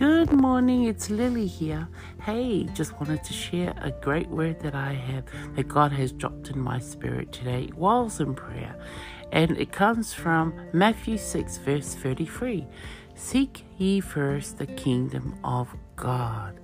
Good morning, it's Lily here. Hey, just wanted to share a great word that I have that God has dropped in my spirit today whilst in prayer. And it comes from Matthew 6, verse 33. Seek ye first the kingdom of God.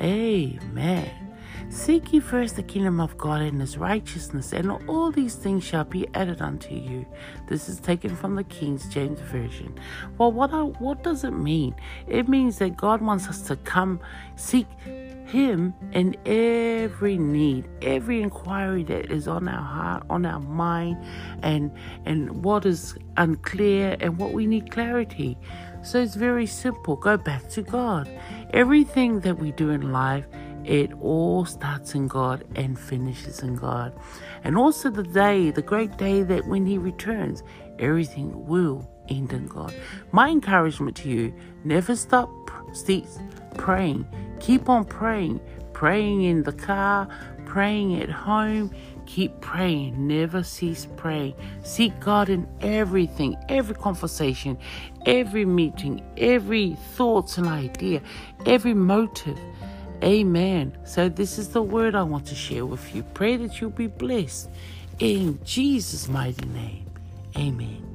Amen. Seek ye first the kingdom of God and his righteousness, and all these things shall be added unto you. This is taken from the King James Version. Well, what, what does it mean? It means that God wants us to come seek him in every need, every inquiry that is on our heart, on our mind, and and what is unclear and what we need clarity. So it's very simple. Go back to God. Everything that we do in life it all starts in God and finishes in God. And also the day, the great day that when He returns, everything will end in God. My encouragement to you never stop cease praying. Keep on praying. Praying in the car, praying at home. Keep praying. Never cease praying. Seek God in everything, every conversation, every meeting, every thoughts and idea, every motive. Amen. So, this is the word I want to share with you. Pray that you'll be blessed in Jesus' mighty name. Amen.